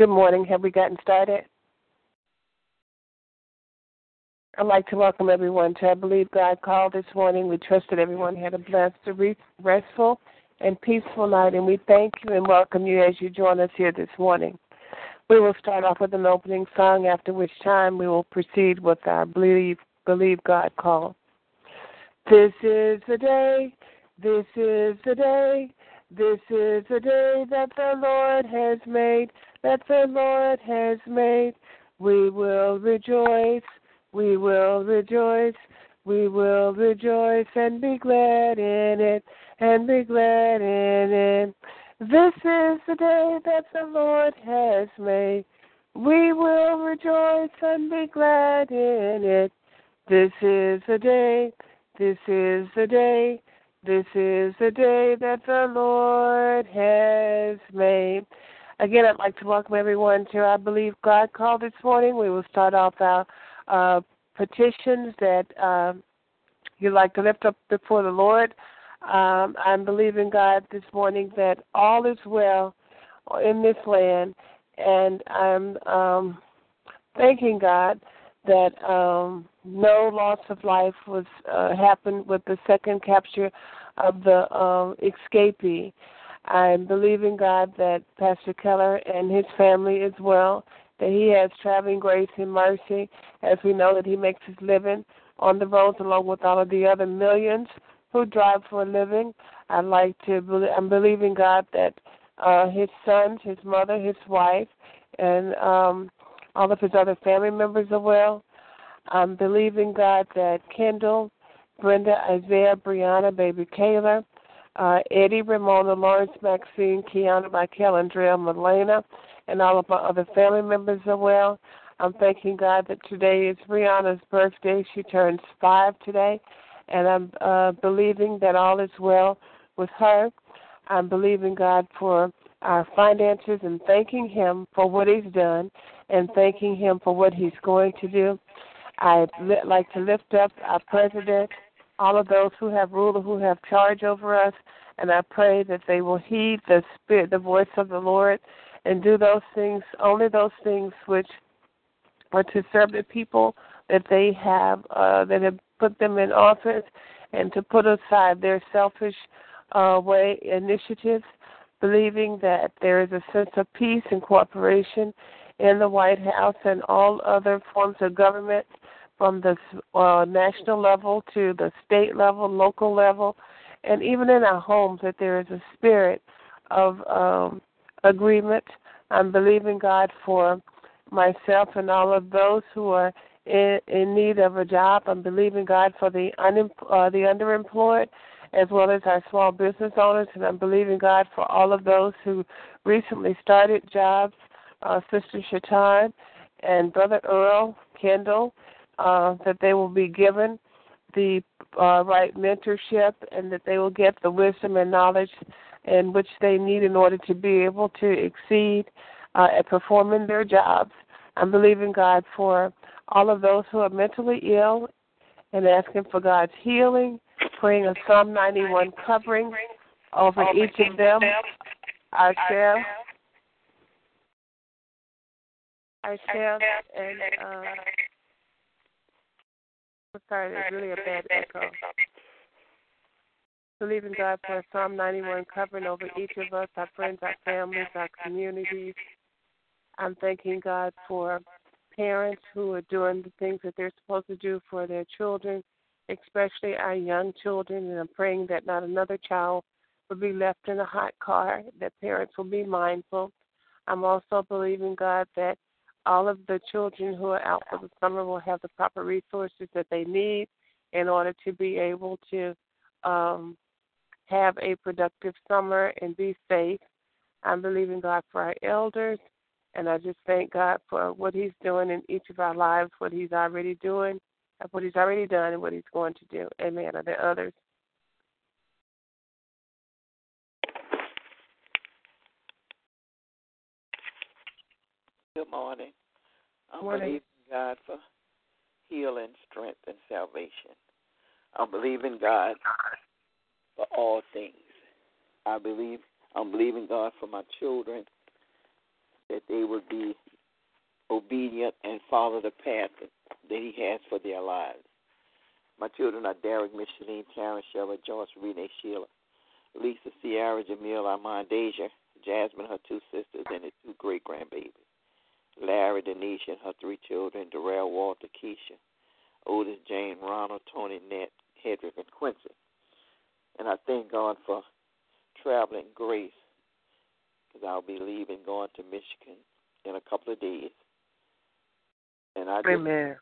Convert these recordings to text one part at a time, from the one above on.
Good morning. Have we gotten started? I'd like to welcome everyone to I Believe God Called this morning. We trust that everyone had a blessed, restful, and peaceful night, and we thank you and welcome you as you join us here this morning. We will start off with an opening song, after which time we will proceed with our Believe, Believe God Call. This is the day, this is the day, this is the day that the Lord has made that the Lord has made. We will rejoice, we will rejoice, we will rejoice and be glad in it, and be glad in it. This is the day that the Lord has made. We will rejoice and be glad in it. This is the day, this is the day, this is the day that the Lord has made. Again, I'd like to welcome everyone to I Believe God Call this morning. We will start off our uh, petitions that um, you'd like to lift up before the Lord. Um, I'm believing God this morning that all is well in this land, and I'm um, thanking God that um, no loss of life was uh, happened with the second capture of the um, escapee. I'm believing God that Pastor Keller and his family as well, that he has traveling grace and mercy, as we know that he makes his living on the roads along with all of the other millions who drive for a living. I'd like to. Believe, I'm believing God that uh, his sons, his mother, his wife, and um, all of his other family members are well. I'm believing God that Kendall, Brenda, Isaiah, Brianna, baby Kayla, uh, Eddie, Ramona, Lawrence, Maxine, Kiana, Michael, Andrea, Melena, and all of my other family members are well. I'm thanking God that today is Rihanna's birthday. She turns five today, and I'm uh, believing that all is well with her. I'm believing God for our finances and thanking Him for what He's done and thanking Him for what He's going to do. I'd like to lift up our president, all of those who have rule, who have charge over us, and I pray that they will heed the spirit, the voice of the Lord, and do those things, only those things which are to serve the people that they have, uh, that have put them in office, and to put aside their selfish uh, way initiatives, believing that there is a sense of peace and cooperation in the White House and all other forms of government, from the uh, national level to the state level, local level, and even in our homes, that there is a spirit of um, agreement. I'm believing God for myself and all of those who are in, in need of a job. I'm believing God for the unem- uh, the underemployed as well as our small business owners, and I'm believing God for all of those who recently started jobs, uh, Sister Shatan and Brother Earl Kendall, uh, that they will be given the uh, right mentorship and that they will get the wisdom and knowledge in which they need in order to be able to exceed uh, at performing their jobs. I'm believing God for all of those who are mentally ill and asking for God's healing, praying a Psalm 91 covering over each of them, ourselves, ourselves, and uh, I'm sorry, there's really a bad echo. Believing God for Psalm 91 covering over each of us, our friends, our families, our communities. I'm thanking God for parents who are doing the things that they're supposed to do for their children, especially our young children. And I'm praying that not another child will be left in a hot car, that parents will be mindful. I'm also believing, God, that all of the children who are out for the summer will have the proper resources that they need in order to be able to um, have a productive summer and be safe. I'm believing God for our elders, and I just thank God for what He's doing in each of our lives, what He's already doing, what He's already done, and what He's going to do. Amen. Are there others? Good morning. I'm morning. believing God for healing, strength, and salvation. I'm believing God for all things. I believe I'm believing God for my children that they would be obedient and follow the path that He has for their lives. My children are Derek, Micheline, Karen, Sheila, Joyce, Renee, Sheila, Lisa, Sierra, Jamil, Armand, Deja, Jasmine, her two sisters, and their two great grandbabies. Larry, Denisha, and her three children, Darrell, Walter, Keisha, Otis, Jane, Ronald, Tony, Ned, Hedrick, and Quincy. And I thank God for traveling grace because I'll be leaving, going to Michigan in a couple of days. And I just, Amen.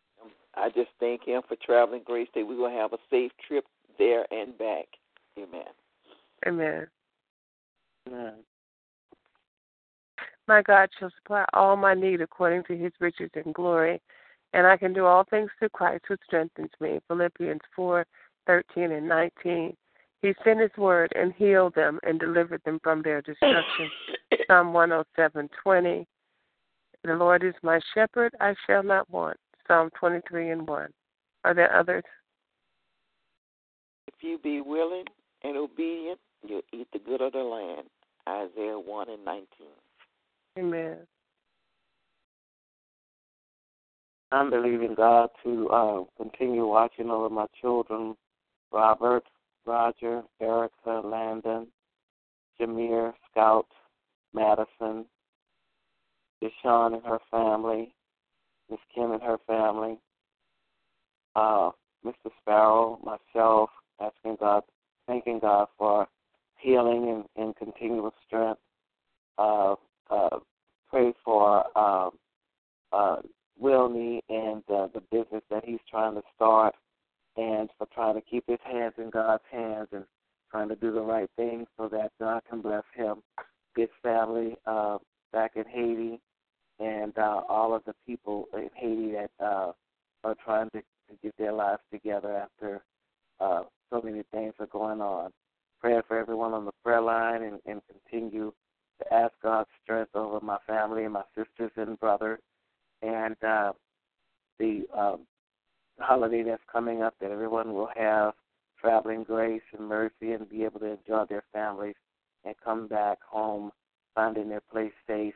I just thank Him for traveling grace that we will have a safe trip there and back. Amen. Amen. Amen. My God shall supply all my need according to his riches and glory. And I can do all things through Christ who strengthens me. Philippians 4 13 and 19. He sent his word and healed them and delivered them from their destruction. Psalm 107 20. The Lord is my shepherd, I shall not want. Psalm 23 and 1. Are there others? If you be willing and obedient, you'll eat the good of the land. Isaiah 1 and 19. Amen. I'm believing God to uh, continue watching over my children, Robert, Roger, Erica, Landon, Jameer, Scout, Madison, Deshawn and her family, Miss Kim and her family, uh, Mr. Sparrow, myself, asking God, thanking God for healing and, and continual strength. Uh, uh, pray for uh, uh, Wilney and uh, the business that he's trying to start, and for trying to keep his hands in God's hands and trying to do the right thing so that God can bless him, his family uh, back in Haiti, and uh, all of the people in Haiti that uh, are trying to, to get their lives together after uh, so many things are going on. Praying for everyone on the prayer line and, and continue to ask God's strength over my family and my sisters and brothers. And uh, the um, holiday that's coming up, that everyone will have traveling grace and mercy and be able to enjoy their families and come back home finding their place safe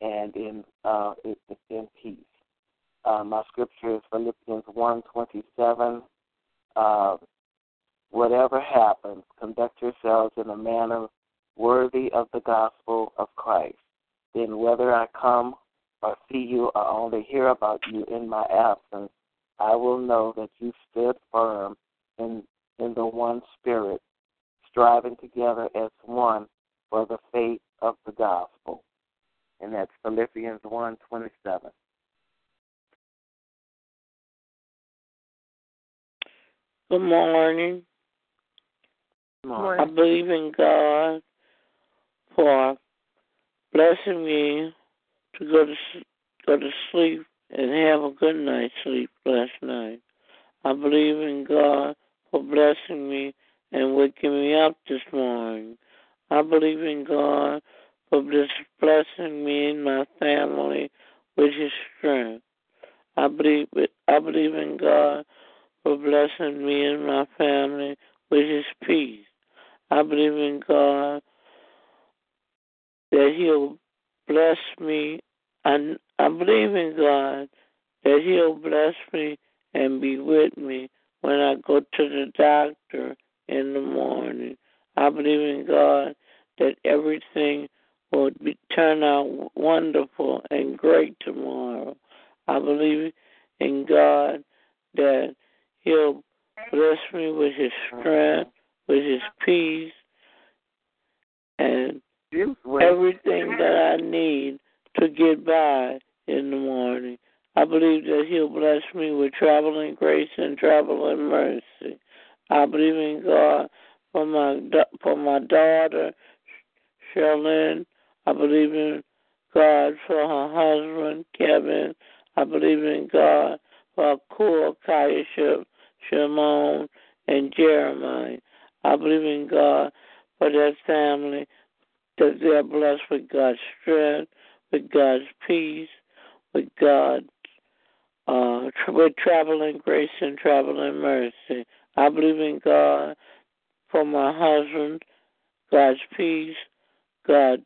and in uh, in, in peace. Uh, my scripture is Philippians one twenty seven. Uh, whatever happens, conduct yourselves in a manner worthy of the gospel of Christ. Then whether I come or see you or only hear about you in my absence, I will know that you stood firm in in the one spirit, striving together as one for the faith of the gospel. And that's Philippians one twenty seven. Good morning. I believe in God for blessing me to go to go to sleep and have a good night's sleep last night. I believe in God for blessing me and waking me up this morning. I believe in God for blessing me and my family with His strength. I believe I believe in God for blessing me and my family with His peace. I believe in God that He'll bless me. And I believe in God that He'll bless me and be with me when I go to the doctor in the morning. I believe in God that everything will be, turn out wonderful and great tomorrow. I believe in God that He'll bless me with His strength, with His peace, and everything that I need to get by in the morning. I believe that He'll bless me with traveling grace and traveling mercy. I believe in God for my for my daughter, Charlene. I believe in God for her husband, Kevin. I believe in God for Kur, Kaiship, Shimon, and Jeremiah. I believe in God for that family that they're blessed with God's strength, with God's peace, with God's uh, with traveling grace and traveling mercy. I believe in God for my husband, God's peace, God's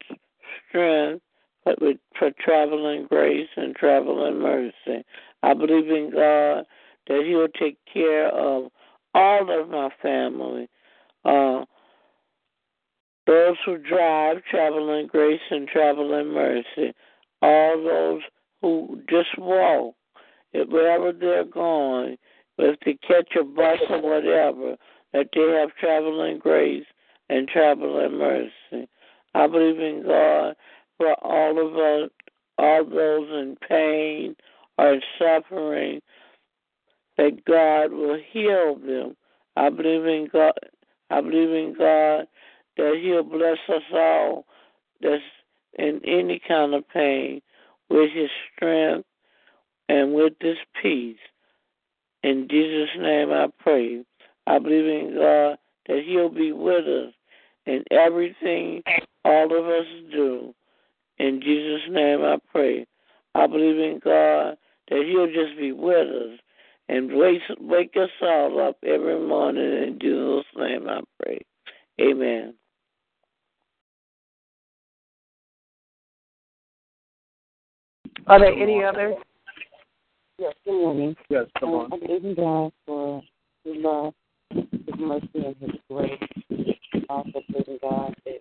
strength, but with for traveling grace and traveling mercy. I believe in God that He will take care of all of my family. Uh, those who drive, traveling grace and traveling mercy. All those who just walk, wherever they're going, if they catch a bus or whatever, that they have traveling grace and traveling mercy. I believe in God for all of us, all those in pain or suffering, that God will heal them. I believe in God. I believe in God that He'll bless us all that's in any kind of pain with His strength and with His peace. In Jesus' name I pray. I believe in God that He'll be with us in everything all of us do. In Jesus' name I pray. I believe in God that He'll just be with us and wake, wake us all up every morning. In Jesus' name I pray. Amen. Are there any others? Yes, good morning. Yes, come um, on. I believe in God for His love His mercy and His grace. Also, believe God that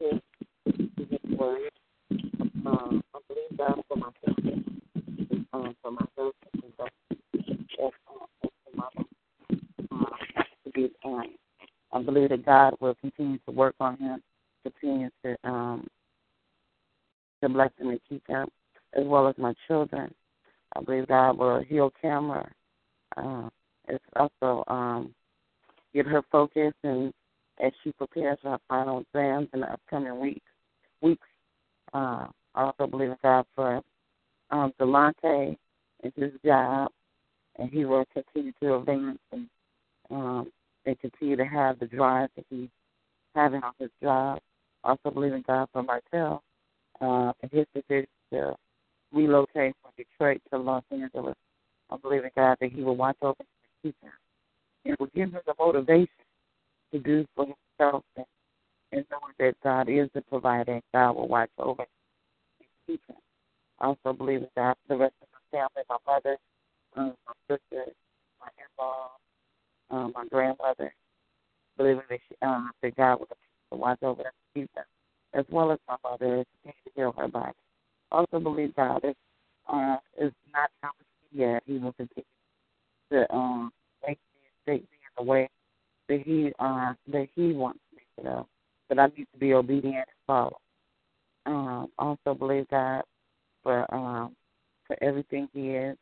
His, His word. Um, I believe God for my family, um, for my husband, and for my um, to be, um, I believe that God will continue to work on him, continue to um, to bless him and keep him, as well as my children. I believe God will heal Cameron. Uh, it's also um, get her focused and as she prepares for her final exams in the upcoming weeks. Weeks. Uh, I also believe in God for um, Delonte and his job, and he will continue to advance and um, and continue to have the drive that he's having on his job. Also believe in God for Martel uh, and his decision to relocate from Detroit to Los Angeles. I believe in God that He will watch over him and keep him. It will give him the motivation to do for himself and, and knowing that God is the provider and God will watch over him and keep him. I also believe in God the rest of my family, my mother, um, my sister, my in-law, um, my grandmother, believing that, she, um, that God will watch over them and keep them, as well as my mother, to heal her body also believe God is uh, is not out yet. He will continue to um, make me take me in the way that he uh, that he wants me to know. That I need to be obedient and follow. Um, also believe God for um, for everything He is.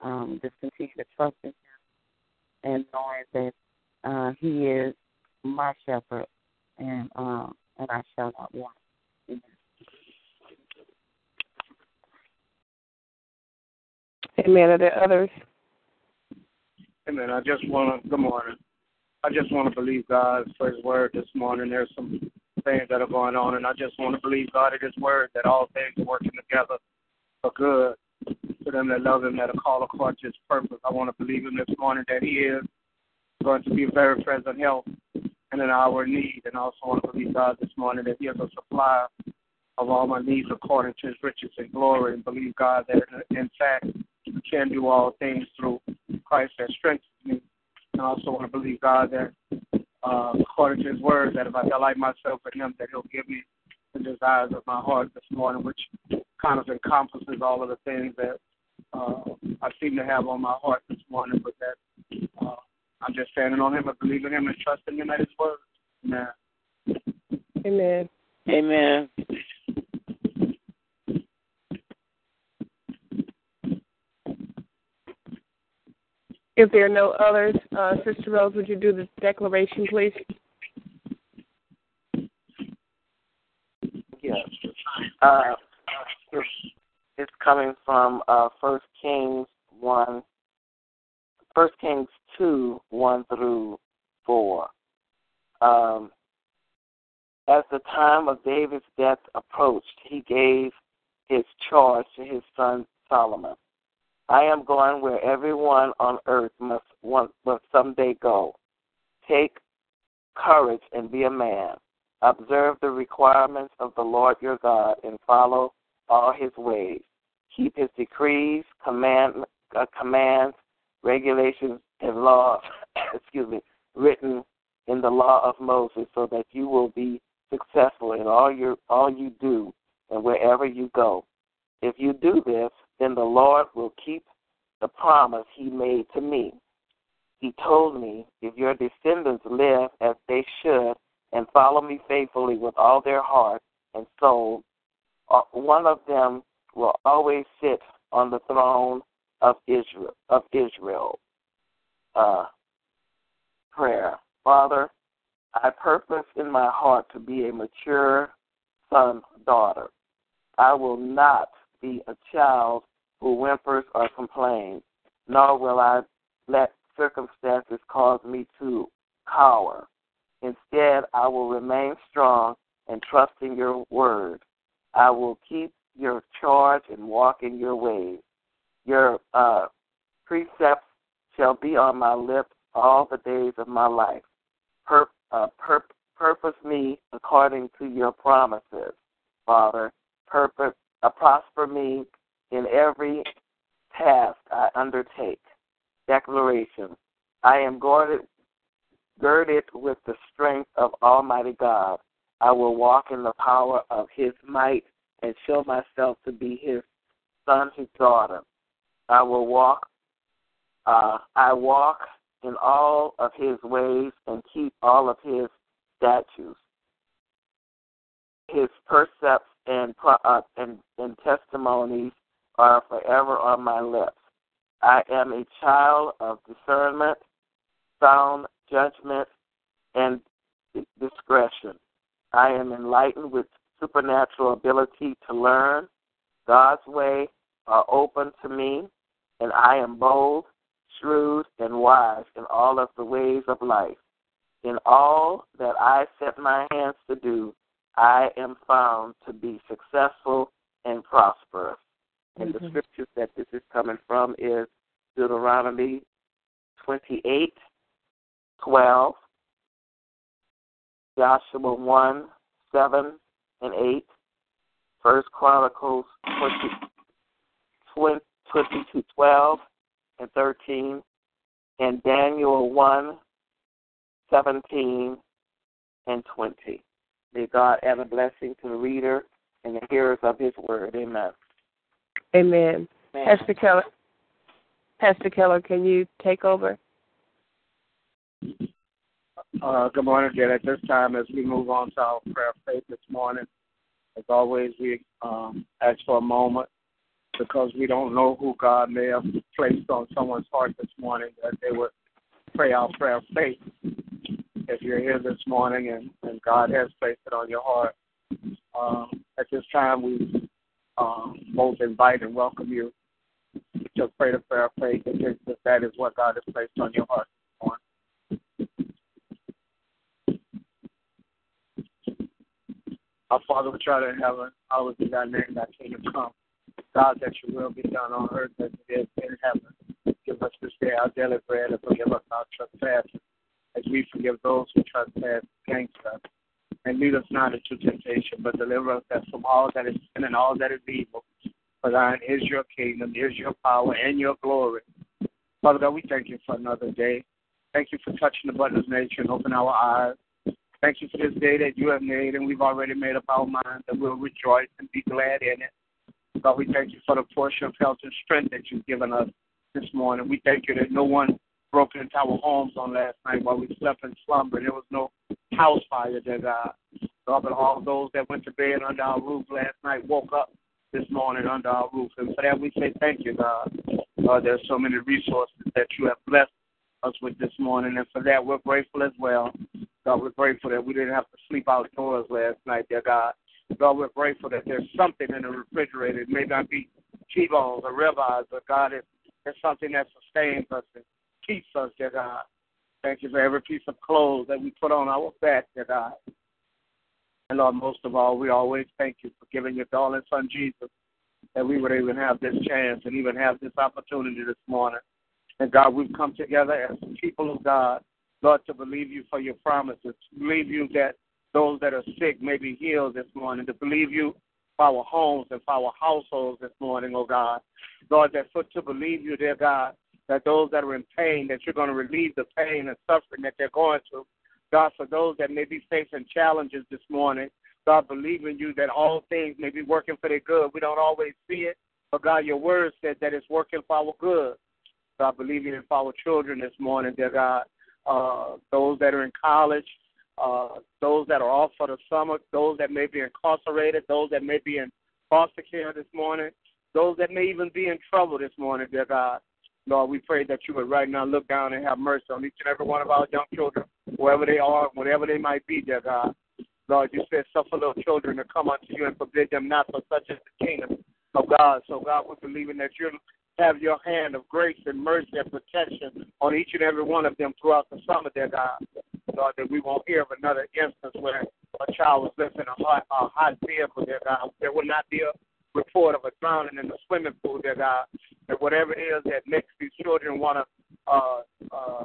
Um, just continue to trust in Him and knowing that uh, He is my shepherd, and um, and I shall not want. Amen. Are there others? Amen. I just want to, good morning. I just want to believe God for His word this morning. There's some things that are going on, and I just want to believe God at His word that all things are working together for good to them that love Him, that are called according to His purpose. I want to believe Him this morning that He is going to be very present help and in an hour need, and I also want to believe God this morning that He is a supplier of all my needs according to His riches and glory, and believe God that in fact can do all things through Christ that strengthens me. And I also want to believe God that, uh, according to His word, that if I delight myself in Him, that He'll give me the desires of my heart this morning, which kind of encompasses all of the things that uh, I seem to have on my heart this morning. But that uh, I'm just standing on Him and believing Him and trusting Him at His word. Amen. Amen. Amen. If there are no others, uh, Sister Rose, would you do the declaration, please? Yes. Uh, it's, coming from uh, First Kings one, First Kings two, one through four. Um, as the time of David's death approached, he gave his charge to his son Solomon. I am going where everyone on earth must one must someday go. Take courage and be a man. Observe the requirements of the Lord your God and follow all his ways. Keep his decrees, command, uh, commands, regulations, and laws, excuse me, written in the law of Moses, so that you will be successful in all your all you do and wherever you go. If you do this, then the Lord will keep the promise he made to me. He told me, If your descendants live as they should and follow me faithfully with all their heart and soul, uh, one of them will always sit on the throne of Israel. Of Israel. Uh, prayer, Father, I purpose in my heart to be a mature son, daughter. I will not be a child who whimpers or complains, nor will I let circumstances cause me to cower. Instead, I will remain strong and trust in your word. I will keep your charge and walk in your ways. Your uh, precepts shall be on my lips all the days of my life. Pur- uh, pur- purpose me according to your promises, Father. Purpose, uh, prosper me in every task I undertake. Declaration I am to, girded with the strength of Almighty God. I will walk in the power of His might and show myself to be His son, His daughter. I will walk. Uh, I walk in all of His ways and keep all of His statutes. His precepts and uh, and, and testimonies are forever on my lips. I am a child of discernment, sound judgment, and discretion. I am enlightened with supernatural ability to learn. God's way are open to me, and I am bold, shrewd, and wise in all of the ways of life. In all that I set my hands to do, I am found to be successful and prosperous. And mm-hmm. the scriptures that this is coming from is Deuteronomy 28, 12, Joshua 1, 7 and 8, First Chronicles 20, 22, 12 and 13, and Daniel 1, 17 and 20. May God add a blessing to the reader and the hearers of his word. Amen. Amen. Amen. Pastor Keller, Pastor Keller, can you take over? Uh, good morning again. At this time, as we move on to our prayer of faith this morning, as always, we um, ask for a moment because we don't know who God may have placed on someone's heart this morning that they would pray our prayer of faith. If you're here this morning and, and God has placed it on your heart, um, at this time we um, both invite and welcome you to pray the prayer of faith if that is what God has placed on your heart. Our Father which art in heaven, hallowed be thy name, thy kingdom come. God, that your will be done on earth as it is in heaven. Give us this day our daily bread and forgive us our trespasses, as we forgive those who trespass against us. And lead us not into temptation, but deliver us from all that is sin and all that is evil. For thine is your kingdom, is your power, and your glory. Father God, we thank you for another day. Thank you for touching the button of nature and open our eyes Thank you for this day that you have made, and we've already made up our minds that we'll rejoice and be glad in it. God, we thank you for the portion of health and strength that you've given us this morning. We thank you that no one broke into our homes on last night while we slept in slumber. There was no house fire, God. God, but all those that went to bed under our roof last night woke up this morning under our roof. And for that, we say thank you, God. God, there's so many resources that you have blessed us with this morning, and for that, we're grateful as well. God, we're grateful that we didn't have to sleep outdoors last night, dear God. God, we're grateful that there's something in the refrigerator. It may not be T-bones or ribeyes, but God, it's, it's something that sustains us and keeps us, dear God. Thank you for every piece of clothes that we put on our back, dear God. And Lord, most of all, we always thank you for giving your darling son Jesus that we would even have this chance and even have this opportunity this morning. And God, we've come together as people of God Lord, to believe you for your promises, to believe you that those that are sick may be healed this morning, to believe you for our homes and for our households this morning, oh God. Lord, that for to believe you, dear God, that those that are in pain, that you're going to relieve the pain and suffering that they're going through. God, for those that may be facing challenges this morning, God, believe in you that all things may be working for their good. We don't always see it, but God, your word said that it's working for our good. God, believe in for our children this morning, dear God uh, those that are in college, uh, those that are off for the summer, those that may be incarcerated, those that may be in foster care this morning, those that may even be in trouble this morning, dear God. Lord, we pray that you would right now look down and have mercy on each and every one of our young children, wherever they are, whatever they might be, dear God. Lord, you said, suffer little children to come unto you and forbid them not, for such is the kingdom of God. So, God, we're believing that you're have your hand of grace and mercy and protection on each and every one of them throughout the summer, dear God. Lord, that we won't hear of another instance where a child was left in a hot, a hot vehicle, dear God. There will not be a report of a drowning in the swimming pool, dear God. That whatever it is that makes these children want to uh, uh,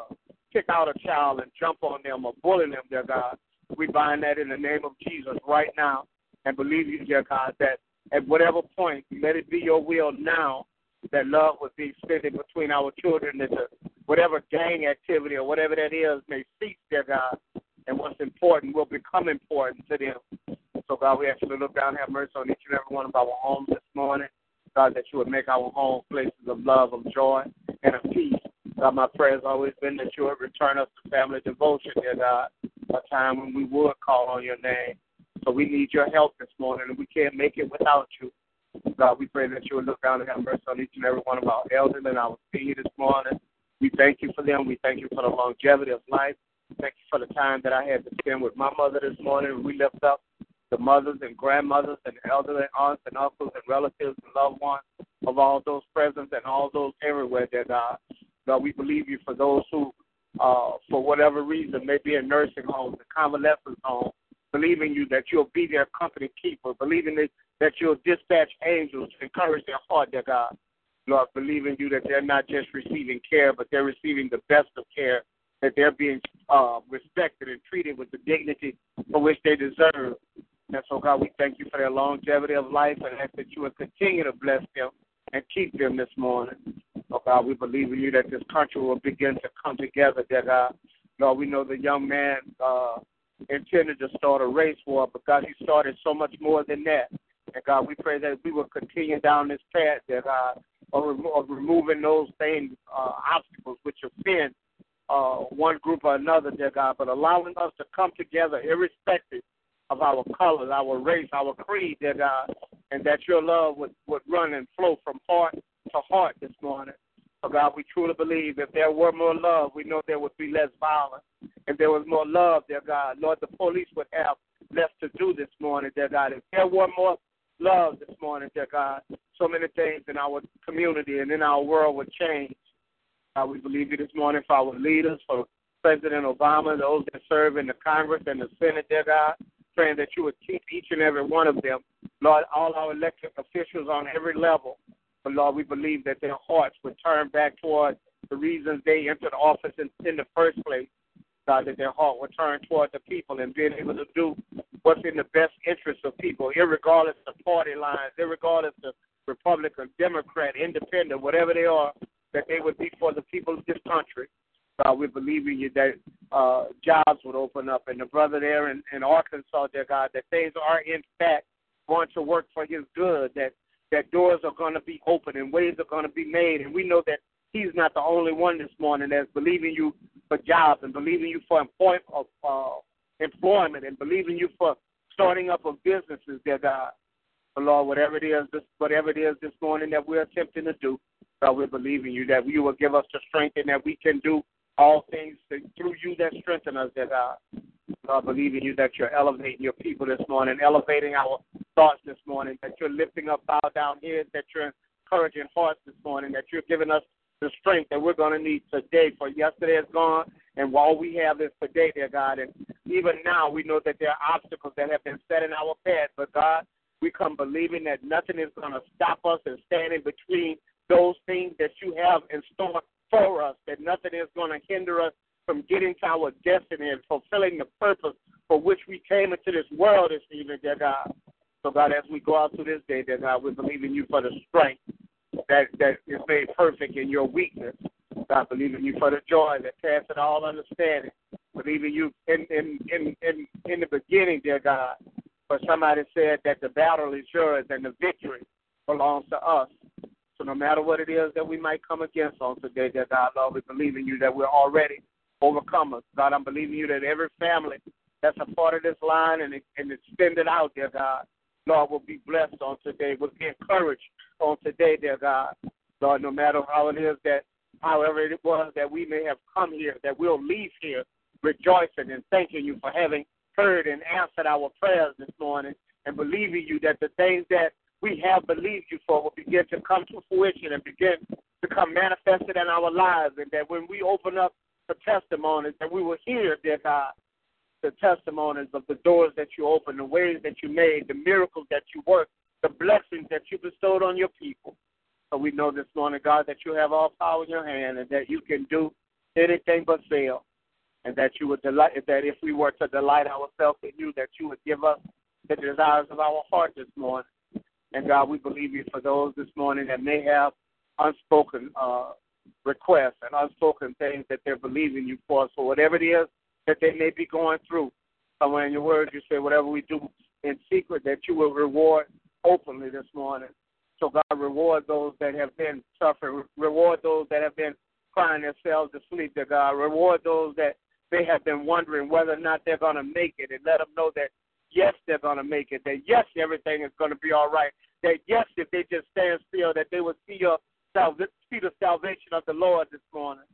kick out a child and jump on them or bully them, dear God, we bind that in the name of Jesus right now and believe you, dear God, that at whatever point, let it be your will now that love would be extended between our children and to whatever gang activity or whatever that is may cease, dear God, and what's important will become important to them. So, God, we to look down and have mercy on each and every one of our homes this morning. God, that you would make our home places of love, of joy, and of peace. God, my prayer has always been that you would return us to family devotion, dear God, a time when we would call on your name. So we need your help this morning, and we can't make it without you. God, we pray that you would look down and have mercy on each and every one of our elders and our seniors this morning. We thank you for them. We thank you for the longevity of life. Thank you for the time that I had to spend with my mother this morning. We lift up the mothers and grandmothers and elderly aunts and uncles and relatives and loved ones of all those present and all those everywhere, that God. God, we believe you for those who, uh, for whatever reason, may be in nursing homes and convalescent homes, believing you that you'll be their company keeper, believing that, that you'll dispatch angels to encourage their heart, dear God. Lord, believing you that they're not just receiving care, but they're receiving the best of care, that they're being uh, respected and treated with the dignity for which they deserve. And so, God, we thank you for their longevity of life and ask that you will continue to bless them and keep them this morning. Oh, God, we believe in you that this country will begin to come together, dear God. Lord, we know the young man uh, intended to start a race war, but God, he started so much more than that. And God, we pray that we will continue down this path, dear God, of, of removing those same uh, obstacles which offend uh, one group or another, dear God, but allowing us to come together irrespective of our colors, our race, our creed, dear God, uh, and that your love would, would run and flow from heart to heart this morning. So God, we truly believe if there were more love, we know there would be less violence. If there was more love, dear God, Lord, the police would have less to do this morning, dear God. If there were more love this morning, dear God, so many things in our community and in our world would change. God, we believe you this morning for our leaders, for President Obama, those that serve in the Congress and the Senate, dear God praying that you would keep each and every one of them. Lord, all our elected officials on every level. But Lord, we believe that their hearts would turn back toward the reasons they entered office in, in the first place. God, that their heart would turn toward the people and being able to do what's in the best interest of people, regardless of party lines, regardless of Republican, Democrat, Independent, whatever they are, that they would be for the people of this country. God, we believe in you that uh, jobs would open up. And the brother there in, in Arkansas, dear God, that things are in fact going to work for his good, that, that doors are going to be open and ways are going to be made. And we know that he's not the only one this morning that's believing you for jobs and believing you for employment, uh, employment and believing you for starting up of businesses, dear God. But Lord, whatever it is, this, whatever it is this morning that we're attempting to do, God, we're believing you that you will give us the strength and that we can do all things through you that strengthen us, that. I believe in you that you're elevating your people this morning, elevating our thoughts this morning, that you're lifting up bow down heads, that you're encouraging hearts this morning, that you're giving us the strength that we're going to need today. For yesterday is gone, and all we have is today, dear God. And even now, we know that there are obstacles that have been set in our path. But God, we come believing that nothing is going to stop us and standing between those things that you have in store for us, that nothing is going to hinder us from getting to our destiny and fulfilling the purpose for which we came into this world this evening, dear God. So, God, as we go out through this day, dear God, we believe in you for the strength that, that is made perfect in your weakness. God, believe in you for the joy that passes all understanding. Believe in you in, in, in, in, in the beginning, dear God. For somebody said that the battle is yours and the victory belongs to us. So no matter what it is that we might come against on today, dear God, Lord, we believe in you that we're already overcomers. God, I'm believing you that every family that's a part of this line and, and extended out, dear God, Lord, will be blessed on today, will be encouraged on today, dear God. Lord, no matter how it is that, however it was that we may have come here, that we'll leave here rejoicing and thanking you for having heard and answered our prayers this morning and believing you that the things that we have believed you for will begin to come to fruition and begin to come manifested in our lives. And that when we open up the testimonies, that we will hear, dear God, the testimonies of the doors that you opened, the ways that you made, the miracles that you worked, the blessings that you bestowed on your people. So we know this morning, God, that you have all power in your hand and that you can do anything but fail. And that you would delight that if we were to delight ourselves in you, that you would give us the desires of our heart this morning. And God, we believe you for those this morning that may have unspoken uh, requests and unspoken things that they're believing you for. So whatever it is that they may be going through, somewhere in your words you say, whatever we do in secret, that you will reward openly this morning. So God reward those that have been suffering, reward those that have been crying themselves to sleep, to God. Reward those that they have been wondering whether or not they're going to make it and let them know that yes, they're going to make it, that yes, everything is going to be all right, that yes, if they just stand still, that they will see your see the salvation of the Lord this morning.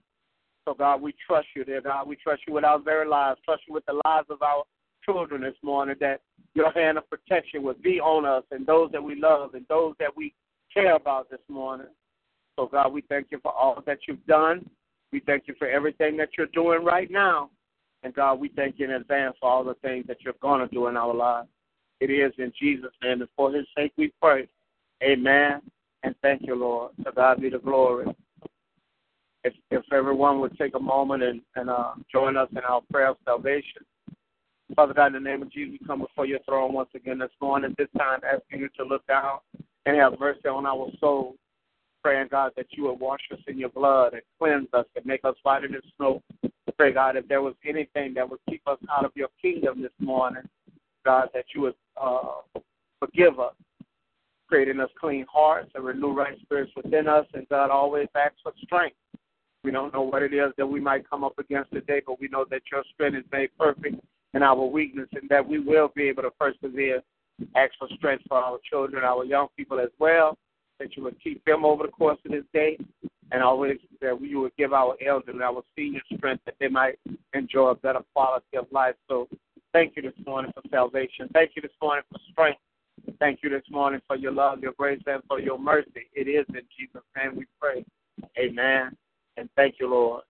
So God, we trust you there, God. We trust you with our very lives, trust you with the lives of our children this morning, that your hand of protection would be on us and those that we love and those that we care about this morning. So, God, we thank you for all that you've done. We thank you for everything that you're doing right now. And, God, we thank you in advance for all the things that you're going to do in our lives. It is in Jesus' name and for his sake we pray. Amen. And thank you, Lord. To God be the glory. If, if everyone would take a moment and, and uh, join us in our prayer of salvation. Father God, in the name of Jesus, we come before your throne once again this morning, this time asking you to look down and have mercy on our souls. Praying, God, that you would wash us in your blood and cleanse us and make us whiter than snow. Pray, God, if there was anything that would keep us out of your kingdom this morning, God, that you would uh, forgive us, creating us clean hearts and renew right spirits within us. And God always asks for strength. We don't know what it is that we might come up against today, but we know that your strength is made perfect in our weakness and that we will be able to persevere Ask for strength for our children, our young people as well, that you would keep them over the course of this day, and always that we would give our elders and our seniors strength that they might enjoy a better quality of life. So thank you this morning for salvation. Thank you this morning for strength. Thank you this morning for your love, your grace, and for your mercy. It is in Jesus' name we pray. Amen. And thank you, Lord.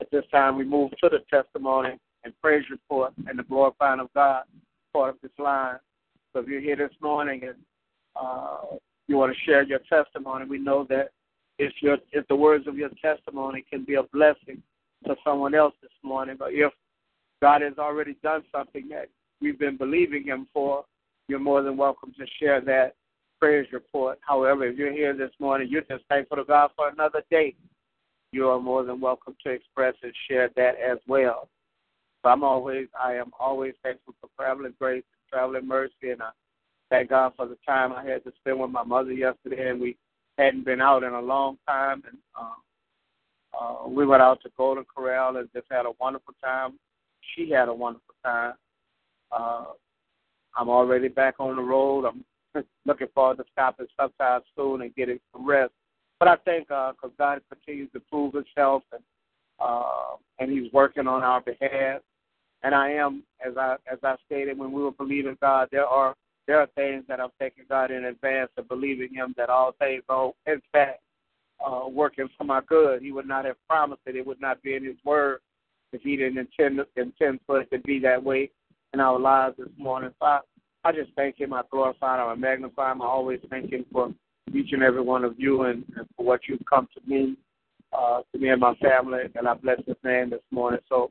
At this time, we move to the testimony and praise report and the glorifying of God part of this line. So if you're here this morning and uh, you want to share your testimony, we know that if your if the words of your testimony can be a blessing to someone else this morning, but if God has already done something that we've been believing Him for, you're more than welcome to share that praise report. However, if you're here this morning, you're just thankful to God for another day. You are more than welcome to express and share that as well. So I'm always, I am always thankful for traveling grace traveling mercy, and I thank God for the time I had to spend with my mother yesterday, and we hadn't been out in a long time, and uh, uh, we went out to Golden Corral and just had a wonderful time. She had a wonderful time. Uh, I'm already back on the road. I'm looking forward to stopping sometime soon and getting some rest. But I thank God because God continues to prove Himself, and uh, and He's working on our behalf. And I am, as I as I stated when we were believing God, there are there are things that I'm taking God in advance of believing Him that all things are in fact uh, working for my good. He would not have promised it; it would not be in His word if He didn't intend intend for it to be that way in our lives this morning. So I, I just thank Him. I glorify Him. I magnify Him. I always thank Him for each and every one of you and, and for what you've come to me, uh, to me and my family, and I bless His name this morning. So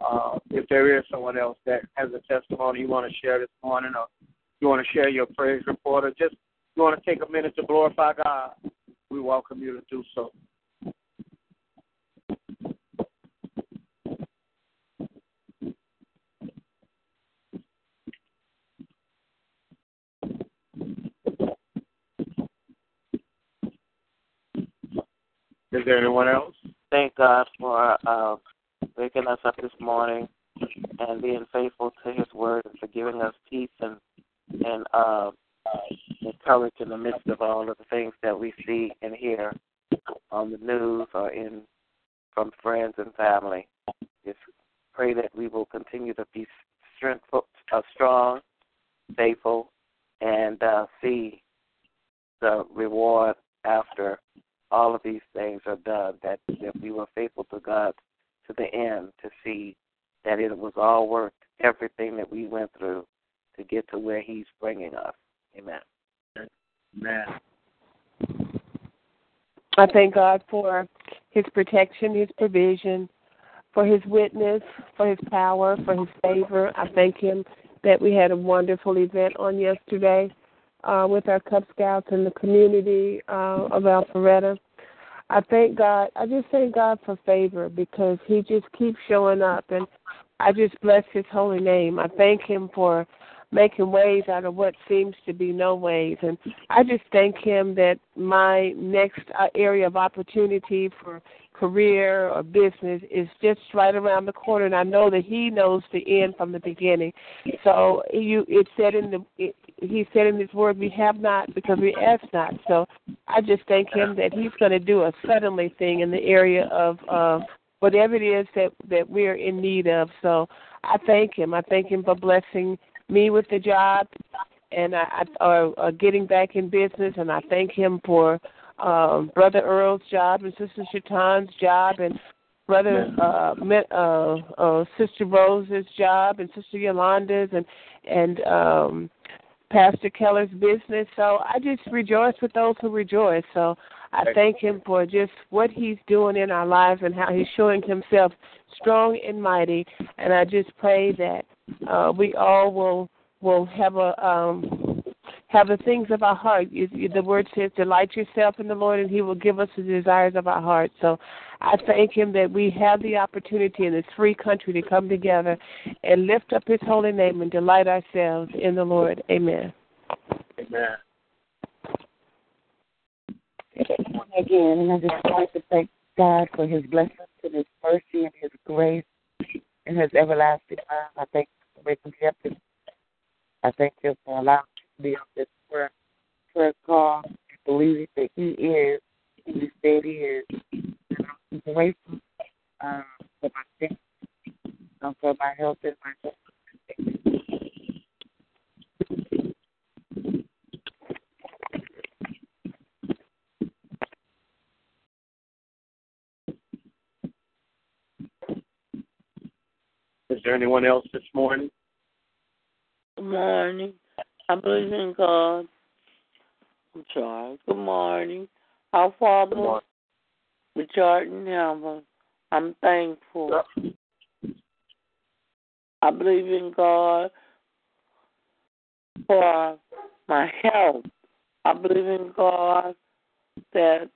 uh, if there is someone else that has a testimony you want to share this morning, or you want to share your praise report, or just you want to take a minute to glorify God, we welcome you to do so. Is there anyone else? Thank God for uh, waking us up this morning and being faithful to His word and for giving us peace and and uh, and courage in the midst of all of the things that we see and hear on the news or in from friends and family. Just pray that we will continue to be strength, uh, strong, faithful, and uh, see the reward after all of these things are done. That that we were faithful to God to the end to see that it was all worth everything that we went through to get to where He's bringing us. Amen. Amen. I thank God for His protection, His provision, for His witness, for His power, for His favor. I thank Him that we had a wonderful event on yesterday uh, with our Cub Scouts and the community uh, of Alpharetta. I thank God. I just thank God for favor because He just keeps showing up, and I just bless His holy name. I thank Him for making ways out of what seems to be no ways, and I just thank Him that my next uh, area of opportunity for career or business is just right around the corner, and I know that He knows the end from the beginning. So you, it said in the, it, He said in His Word, "We have not because we ask not." So I just thank Him that He's going to do a suddenly thing in the area of uh, whatever it is that that we're in need of. So I thank Him. I thank Him for blessing me with the job and I, I or, or getting back in business, and I thank Him for um, Brother Earl's job and Sister Shatan's job and Brother uh, uh, uh, Sister Rose's job and Sister Yolanda's and and um, Pastor Keller's business. So I just rejoice with those who rejoice. So I thank him for just what he's doing in our lives and how he's showing himself strong and mighty. And I just pray that uh, we all will will have a um, have the things of our heart. The word says, "Delight yourself in the Lord, and He will give us the desires of our heart." So, I thank Him that we have the opportunity in this free country to come together and lift up His holy name and delight ourselves in the Lord. Amen. Amen. Again, and I just like to thank God for His blessings and His mercy and His grace and His everlasting love. I thank you for waking me up. I thank you for allowing me to be on this prayer, prayer call and believing that He is who He said He is. And I'm grateful um, for my strength, um, for my health and my there anyone else this morning? Good morning. I believe in God. I'm sorry. Good morning. Our Father, which art in heaven, I'm thankful. I believe in God for my health. I believe in God that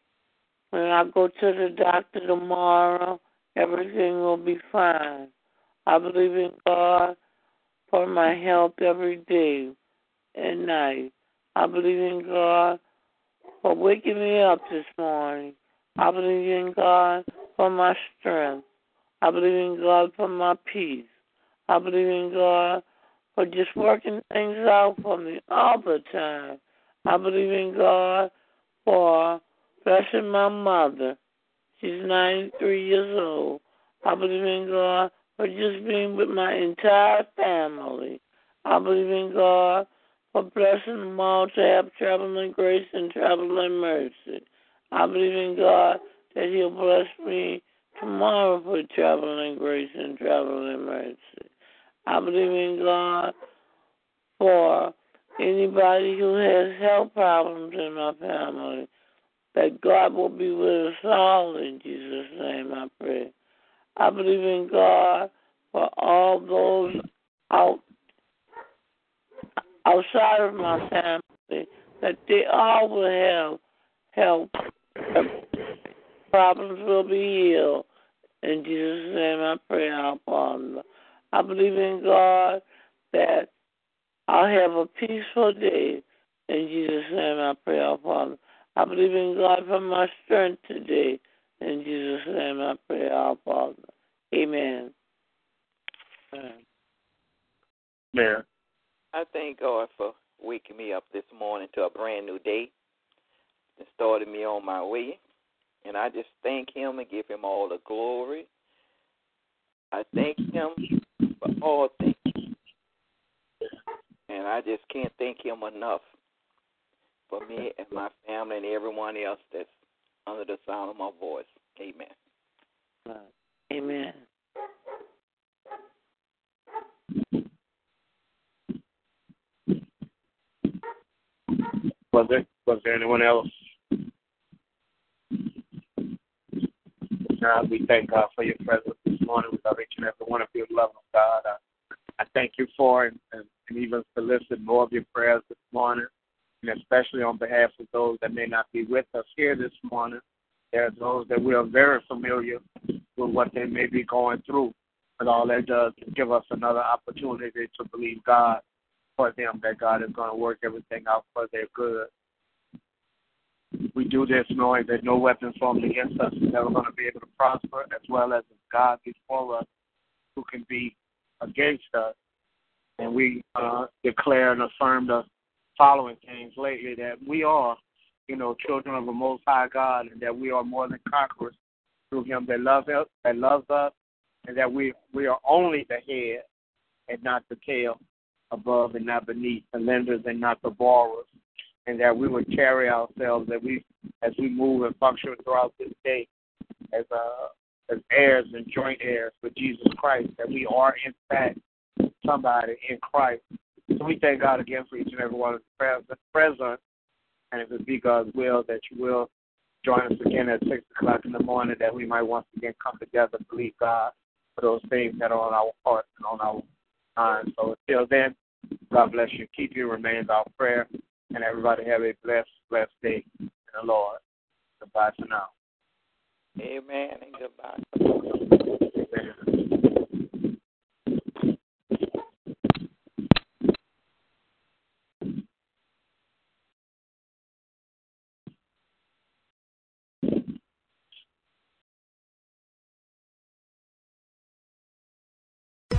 when I go to the doctor tomorrow, everything will be fine. I believe in God for my health every day and night. I believe in God for waking me up this morning. I believe in God for my strength. I believe in God for my peace. I believe in God for just working things out for me all the time. I believe in God for blessing my mother. She's 93 years old. I believe in God for just being with my entire family. I believe in God for blessing them all to have traveling grace and traveling mercy. I believe in God that He'll bless me tomorrow for traveling grace and traveling mercy. I believe in God for anybody who has health problems in my family, that God will be with us all in Jesus' name, I pray. I believe in God for all those out outside of my family that they all will have help. Problems will be healed. In Jesus' name I pray, our Father. I believe in God that I'll have a peaceful day. In Jesus' name I pray, our Father. I believe in God for my strength today. In Jesus' name I pray, our Father. Amen. Amen. I thank God for waking me up this morning to a brand new day and started me on my way. And I just thank Him and give Him all the glory. I thank Him for all things. And I just can't thank Him enough for me and my family and everyone else that's under the sound of my voice. Amen. Amen. Was there was there anyone else? God, we thank God for your presence this morning. We love each and every one of you. Love of God. I, I thank you for and, and, and even solicit more of your prayers this morning, and especially on behalf of those that may not be with us here this morning. There's those that we are very familiar with what they may be going through. But all that does is give us another opportunity to believe God for them, that God is going to work everything out for their good. We do this knowing that no weapon formed against us is ever going to be able to prosper, as well as God before us who can be against us. And we uh, declare and affirm the following things lately that we are, you know, children of the Most High God, and that we are more than conquerors through Him that loves us, that loves us, and that we we are only the head and not the tail, above and not beneath, the lenders and not the borrowers, and that we would carry ourselves that we as we move and function throughout this day as uh as heirs and joint heirs with Jesus Christ, that we are in fact somebody in Christ. So we thank God again for each and every one of the present, and if it be God's will, that you will join us again at six o'clock in the morning, that we might once again come together, believe God for those things that are on our heart and on our mind. So until then, God bless you. Keep you remains our prayer, and everybody have a blessed, blessed day in the Lord. Goodbye for now. Amen and goodbye.